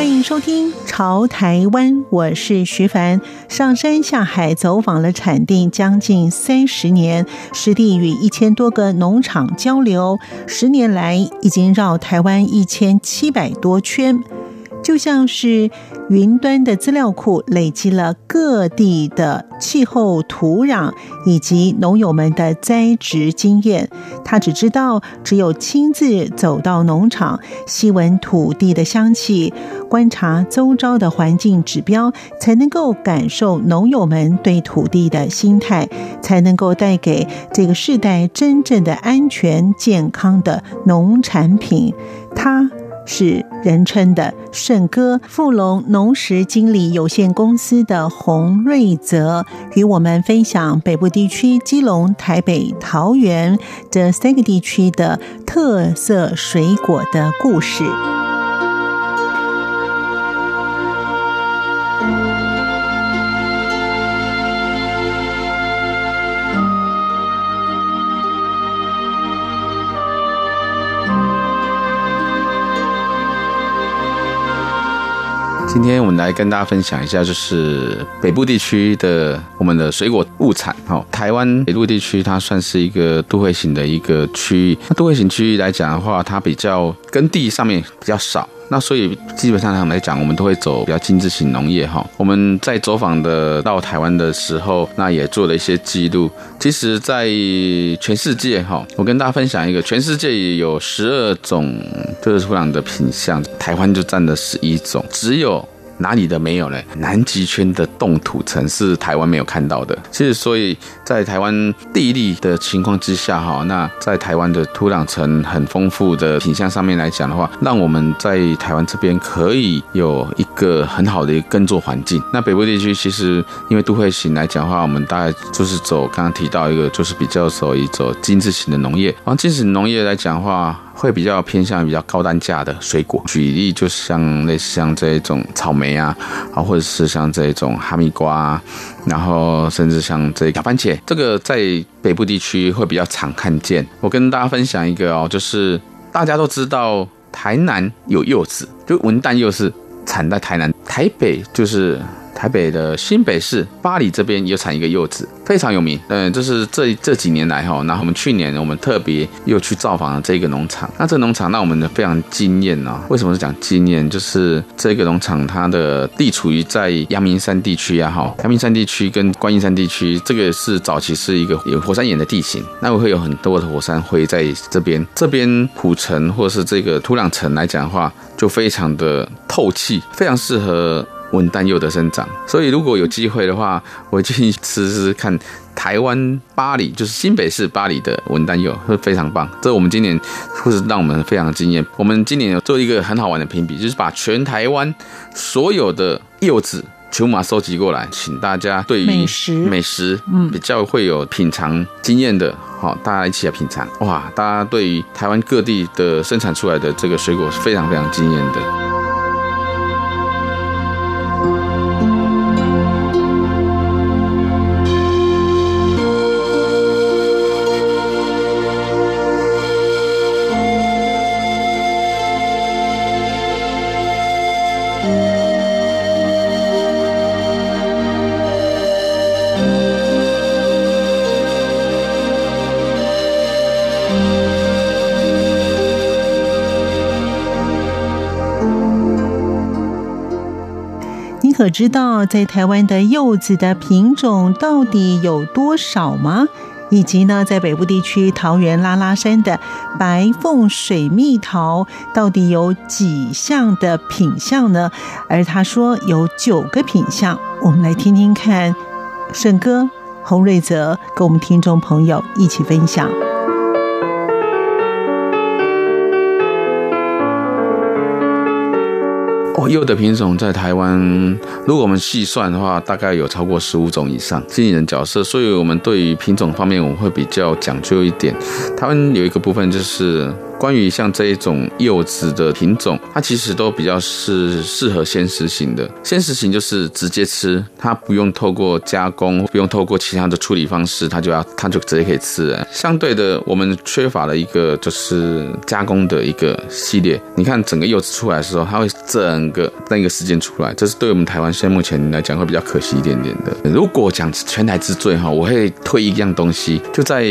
欢迎收听《潮台湾》，我是徐凡。上山下海走访了产地将近三十年，实地与一千多个农场交流，十年来已经绕台湾一千七百多圈。就像是云端的资料库，累积了各地的气候、土壤以及农友们的栽植经验。他只知道，只有亲自走到农场，吸闻土地的香气，观察周遭的环境指标，才能够感受农友们对土地的心态，才能够带给这个世代真正的安全、健康的农产品。他。是人称的圣哥富隆农食经理有限公司的洪瑞泽，与我们分享北部地区基隆、台北、桃园这三个地区的特色水果的故事。来跟大家分享一下，就是北部地区的我们的水果物产。哈，台湾北部地区它算是一个都会型的一个区域。那都会型区域来讲的话，它比较耕地上面比较少。那所以基本上来讲，我们都会走比较精致型农业哈。我们在走访的到台湾的时候，那也做了一些记录。其实，在全世界哈，我跟大家分享一个，全世界有十二种就是土壤的品相，台湾就占了十一种，只有。哪里的没有呢？南极圈的冻土层是台湾没有看到的。其实，所以在台湾地利的情况之下，哈，那在台湾的土壤层很丰富的品项上面来讲的话，让我们在台湾这边可以有一个很好的一个耕作环境。那北部地区其实因为都会型来讲的话，我们大概就是走刚刚提到一个，就是比较走一走精致型的农业。然后精致型农业来讲的话。会比较偏向比较高单价的水果，举例就像类似像这一种草莓啊，啊或者是像这一种哈密瓜啊，然后甚至像这个番茄，这个在北部地区会比较常看见。我跟大家分享一个哦，就是大家都知道台南有柚子，就文旦柚是产在台南，台北就是。台北的新北市八里这边有产一个柚子，非常有名。嗯，这是这这几年来哈，那我们去年我们特别又去造访了这个农场。那这个农场让我们非常惊艳啊。为什么是讲惊艳？就是这个农场它的地处于在阳明山地区呀，哈，阳明山地区跟观音山地区，这个是早期是一个有火山岩的地形，那会有很多的火山灰在这边。这边土层或是这个土壤层来讲的话，就非常的透气，非常适合。文旦柚的生长，所以如果有机会的话，我建议吃吃看台湾巴黎，就是新北市巴黎的文旦柚，会非常棒。这我们今年会是让我们非常惊艳。我们今年有做一个很好玩的评比，就是把全台湾所有的柚子全部收集过来，请大家对于美食美食嗯比较会有品尝经验的，好，大家一起来品尝。哇，大家对于台湾各地的生产出来的这个水果是非常非常惊艳的。知道在台湾的柚子的品种到底有多少吗？以及呢，在北部地区桃园拉拉山的白凤水蜜桃到底有几项的品相呢？而他说有九个品相，我们来听听看，圣哥洪瑞泽跟我们听众朋友一起分享。哦，柚的品种在台湾，如果我们细算的话，大概有超过十五种以上。经理人角色，所以我们对于品种方面，我们会比较讲究一点。他们有一个部分就是。关于像这一种柚子的品种，它其实都比较是适合鲜食型的。鲜食型就是直接吃，它不用透过加工，不用透过其他的处理方式，它就要它就直接可以吃。相对的，我们缺乏了一个就是加工的一个系列。你看整个柚子出来的时候，它会整个那个时间出来，这是对我们台湾现在目前来讲会比较可惜一点点的。如果讲全台之最哈，我会推一样东西，就在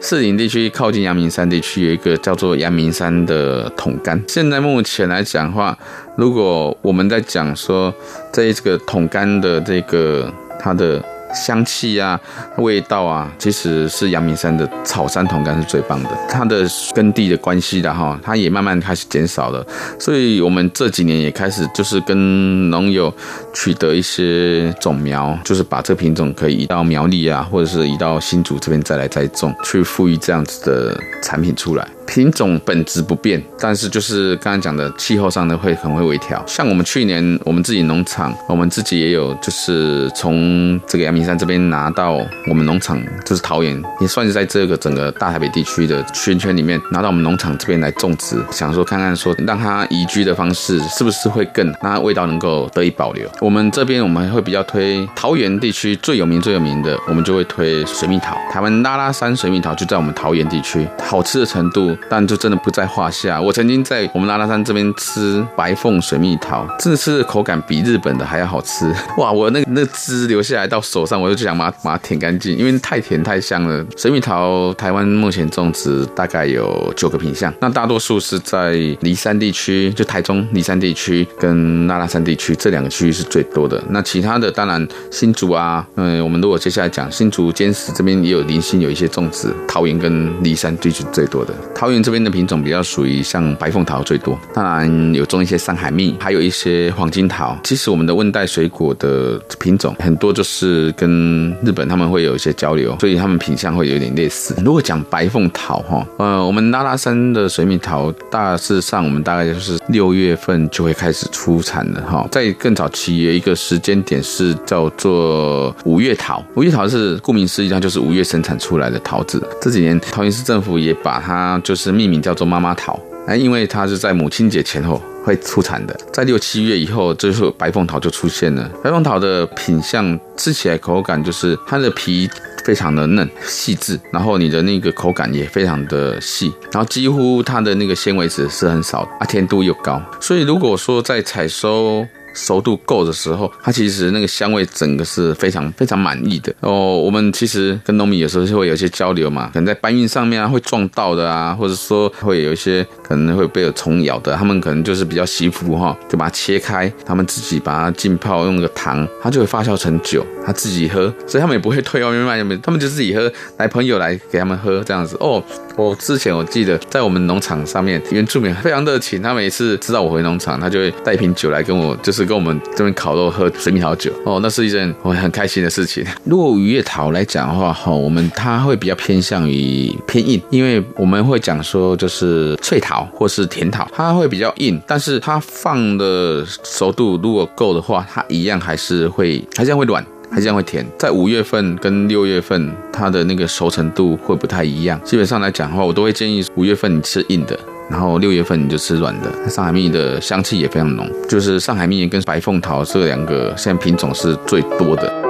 士林地区靠近阳明山地区有一个叫做。阳明山的桶柑，现在目前来讲的话，如果我们在讲说，在这个桶柑的这个它的。香气啊，味道啊，其实是阳明山的草山桶柑是最棒的。它的耕地的关系的哈，它也慢慢开始减少了。所以我们这几年也开始就是跟农友取得一些种苗，就是把这品种可以移到苗栗啊，或者是移到新竹这边再来栽种，去赋予这样子的产品出来。品种本质不变，但是就是刚才讲的气候上呢，会很会微调。像我们去年我们自己农场，我们自己也有就是从这个阳明。山这边拿到我们农场，就是桃园，也算是在这个整个大台北地区的圈圈里面拿到我们农场这边来种植，想说看看说让它宜居的方式是不是会更，让它味道能够得以保留。我们这边我们会比较推桃园地区最有名最有名的，我们就会推水蜜桃。台湾拉拉山水蜜桃就在我们桃园地区，好吃的程度，但就真的不在话下。我曾经在我们拉拉山这边吃白凤水蜜桃，真的是口感比日本的还要好吃。哇，我那那汁流下来到手上。我就想把它把它舔干净，因为太甜太香了。水蜜桃台湾目前种植大概有九个品项，那大多数是在梨山地区，就台中梨山地区跟拉拉山地区这两个区域是最多的。那其他的当然新竹啊，嗯，我们如果接下来讲新竹尖石这边也有零星有一些种植，桃园跟梨山地区最多的。桃园这边的品种比较属于像白凤桃最多，当然有种一些山海蜜，还有一些黄金桃。其实我们的温带水果的品种很多就是。跟日本他们会有一些交流，所以他们品相会有点类似。如果讲白凤桃哈，呃，我们拉拉山的水蜜桃，大致上我们大概就是六月份就会开始出产了哈。在更早期有一个时间点是叫做五月桃，五月桃是顾名思义，它就是五月生产出来的桃子。这几年桃园市政府也把它就就是命名叫做妈妈桃，哎，因为它是在母亲节前后。会出产的，在六七月以后，就是白凤桃就出现了。白凤桃的品相吃起来口感就是它的皮非常的嫩细致，然后你的那个口感也非常的细，然后几乎它的那个纤维质是很少的啊，甜度又高。所以如果说在采收。熟度够的时候，它其实那个香味整个是非常非常满意的哦。我们其实跟农民有时候就会有一些交流嘛，可能在搬运上面啊会撞到的啊，或者说会有一些可能会被有虫咬的，他们可能就是比较惜福哈，就把它切开，他们自己把它浸泡用那个糖，它就会发酵成酒，他自己喝，所以他们也不会退外面卖，他们就自己喝，来朋友来给他们喝这样子哦。我之前我记得在我们农场上面，原住民非常热情，他每次知道我回农场，他就会带一瓶酒来跟我，就是跟我们这边烤肉喝水蜜桃酒哦，那是一件我很开心的事情。如果五月桃来讲的话，哈，我们它会比较偏向于偏硬，因为我们会讲说就是脆桃或是甜桃，它会比较硬，但是它放的熟度如果够的话，它一样还是会还是会软。还这样会甜，在五月份跟六月份，它的那个熟成度会不太一样。基本上来讲的话，我都会建议五月份你吃硬的，然后六月份你就吃软的。上海蜜的香气也非常浓，就是上海蜜跟白凤桃这两个现在品种是最多的。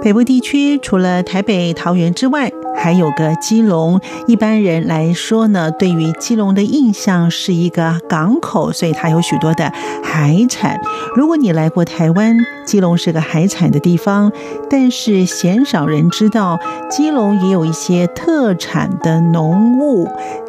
北部地区除了台北、桃园之外，还有个基隆，一般人来说呢，对于基隆的印象是一个港口，所以它有许多的海产。如果你来过台湾，基隆是个海产的地方，但是鲜少人知道，基隆也有一些特产的农物。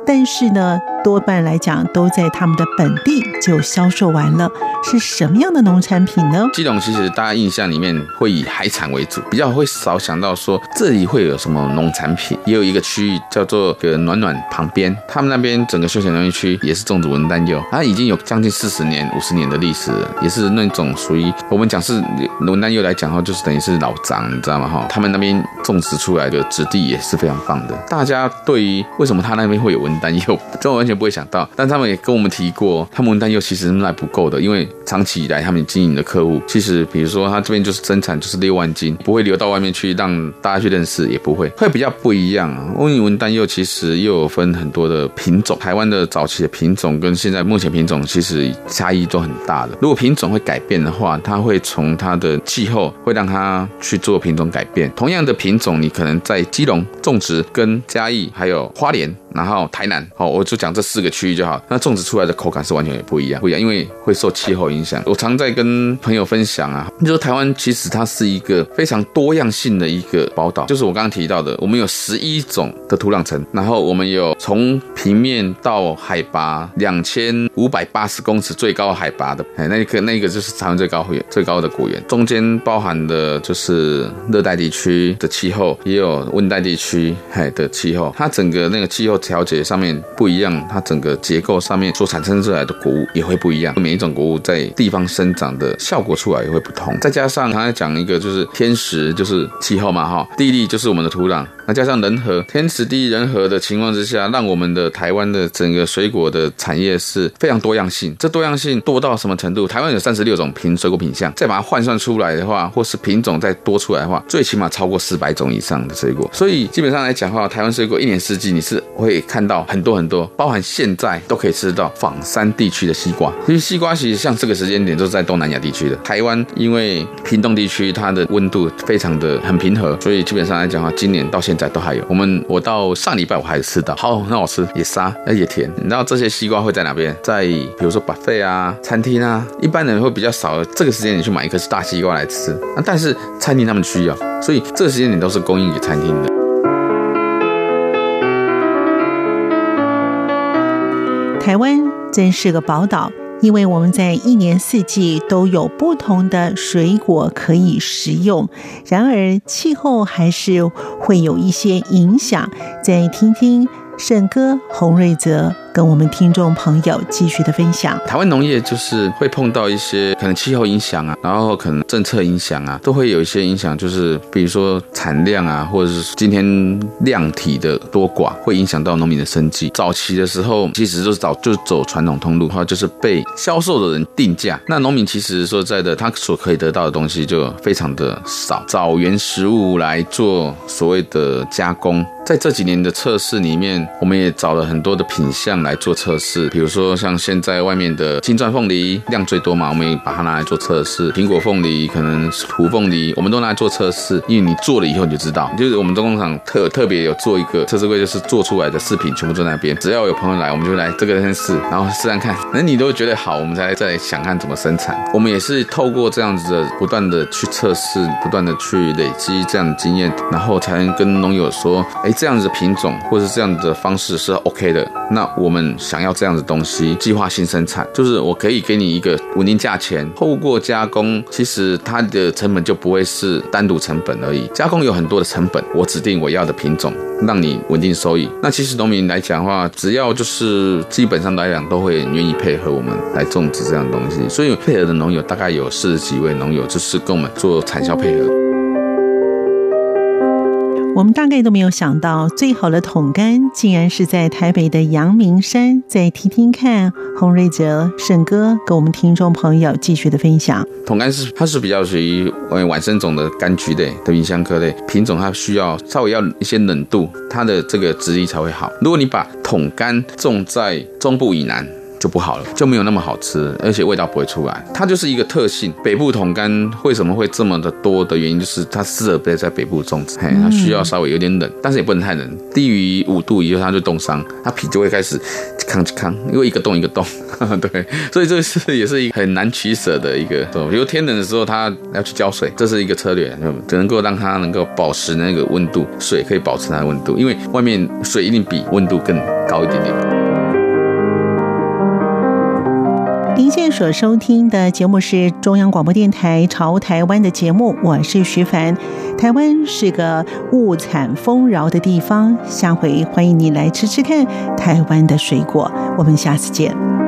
但是呢，多半来讲都在他们的本地就销售完了。是什么样的农产品呢？基隆其实大家印象里面会以海产为主，比较会少想到说这里会有什么农产品。也有一个区域叫做个暖暖旁边，他们那边整个休闲农业区也是种植文旦柚，它已经有将近四十年、五十年的历史了，也是那种属于我们讲是文旦柚来讲哈，就是等于是老张，你知道吗？哈，他们那边种植出来的质地也是非常棒的。大家对于为什么他那边会有文旦柚，这我完全不会想到，但他们也跟我们提过，他们文旦柚其实是卖不够的，因为长期以来他们经营的客户，其实比如说他这边就是生产就是六万斤，不会流到外面去让大家去认识，也不会，会比较不一样啊。因为文旦柚其实又有分很多的品种，台湾的早期的品种跟现在目前品种其实差异都很大的。如果品种会改变的话，它会从它的气候会让它去做品种改变。同样的品种，你可能在基隆种植，跟嘉义还有花莲。然后台南，好，我就讲这四个区域就好。那种植出来的口感是完全也不一样，不一样，因为会受气候影响。我常在跟朋友分享啊，就说台湾其实它是一个非常多样性的一个宝岛，就是我刚刚提到的，我们有十一种的土壤层，然后我们有从平面到海拔两千五百八十公尺最高海拔的，哎，那个那个就是台湾最高会最高的果园，中间包含的就是热带地区的气候，也有温带地区哎的气候，它整个那个气候。调节上面不一样，它整个结构上面所产生出来的谷物也会不一样。每一种谷物在地方生长的效果出来也会不同。再加上刚才讲一个就是天时，就是气候嘛，哈，地利就是我们的土壤。那加上人和，天时地利人和的情况之下，让我们的台湾的整个水果的产业是非常多样性。这多样性多到什么程度？台湾有三十六种品水果品相，再把它换算出来的话，或是品种再多出来的话，最起码超过四百种以上的水果。所以基本上来讲的话，台湾水果一年四季你是会可以看到很多很多，包含现在都可以吃到仿山地区的西瓜。因为西瓜其实像这个时间点都是在东南亚地区的。台湾因为屏东地区它的温度非常的很平和，所以基本上来讲的话，今年到现在。都还有，我们我到上礼拜我还有吃到，好很好吃，也沙，也甜。你知道这些西瓜会在哪边？在比如说 buffet 啊、餐厅啊，一般人会比较少。这个时间你去买一颗大西瓜来吃啊，但是餐厅他们需要，所以这个时间点都是供应给餐厅的。台湾真是个宝岛。因为我们在一年四季都有不同的水果可以食用，然而气候还是会有一些影响。再听听圣歌洪瑞泽。跟我们听众朋友继续的分享，台湾农业就是会碰到一些可能气候影响啊，然后可能政策影响啊，都会有一些影响。就是比如说产量啊，或者是今天量体的多寡，会影响到农民的生计。早期的时候，其实就是早就走传统通路，哈，就是被销售的人定价。那农民其实说在的，他所可以得到的东西就非常的少，找原食物来做所谓的加工。在这几年的测试里面，我们也找了很多的品相。来来做测试，比如说像现在外面的金钻凤梨量最多嘛，我们也把它拿来做测试。苹果凤梨、可能土凤梨，我们都拿来做测试。因为你做了以后你就知道，就是我们中工厂特特别有做一个测试柜，就是做出来的饰品全部都在那边。只要有朋友来，我们就来这个先试，然后试试看，那你都觉得好，我们才再想看怎么生产。我们也是透过这样子的不断的去测试，不断的去累积这样的经验，然后才能跟农友说，哎，这样子的品种或者是这样子的方式是 OK 的。那我。们想要这样的东西，计划性生产，就是我可以给你一个稳定价钱，透过加工，其实它的成本就不会是单独成本而已。加工有很多的成本，我指定我要的品种，让你稳定收益。那其实农民来讲的话，只要就是基本上来讲都会愿意配合我们来种植这样的东西。所以配合的农友大概有四十几位农友，就是跟我们做产销配合。我们大概都没有想到，最好的桶柑竟然是在台北的阳明山。再听听看，洪瑞泽沈哥跟我们听众朋友继续的分享。桶柑是它是比较属于晚生种的柑橘类的芸香科类品种，它需要稍微要一些冷度，它的这个质地才会好。如果你把桶柑种在中部以南。就不好了，就没有那么好吃，而且味道不会出来。它就是一个特性。北部桶柑为什么会这么的多的原因，就是它适合被在北部种植，嘿，它需要稍微有点冷，但是也不能太冷，低于五度以后它就冻伤，它皮就会开始康康，因为一个洞一个洞，对，所以这是也是一个很难取舍的一个，比如天冷的时候它要去浇水，这是一个策略，只能够让它能够保持那个温度，水可以保持它的温度，因为外面水一定比温度更高一点点。您现在所收听的节目是中央广播电台《朝台湾》的节目，我是徐凡。台湾是个物产丰饶的地方，下回欢迎你来吃吃看台湾的水果。我们下次见。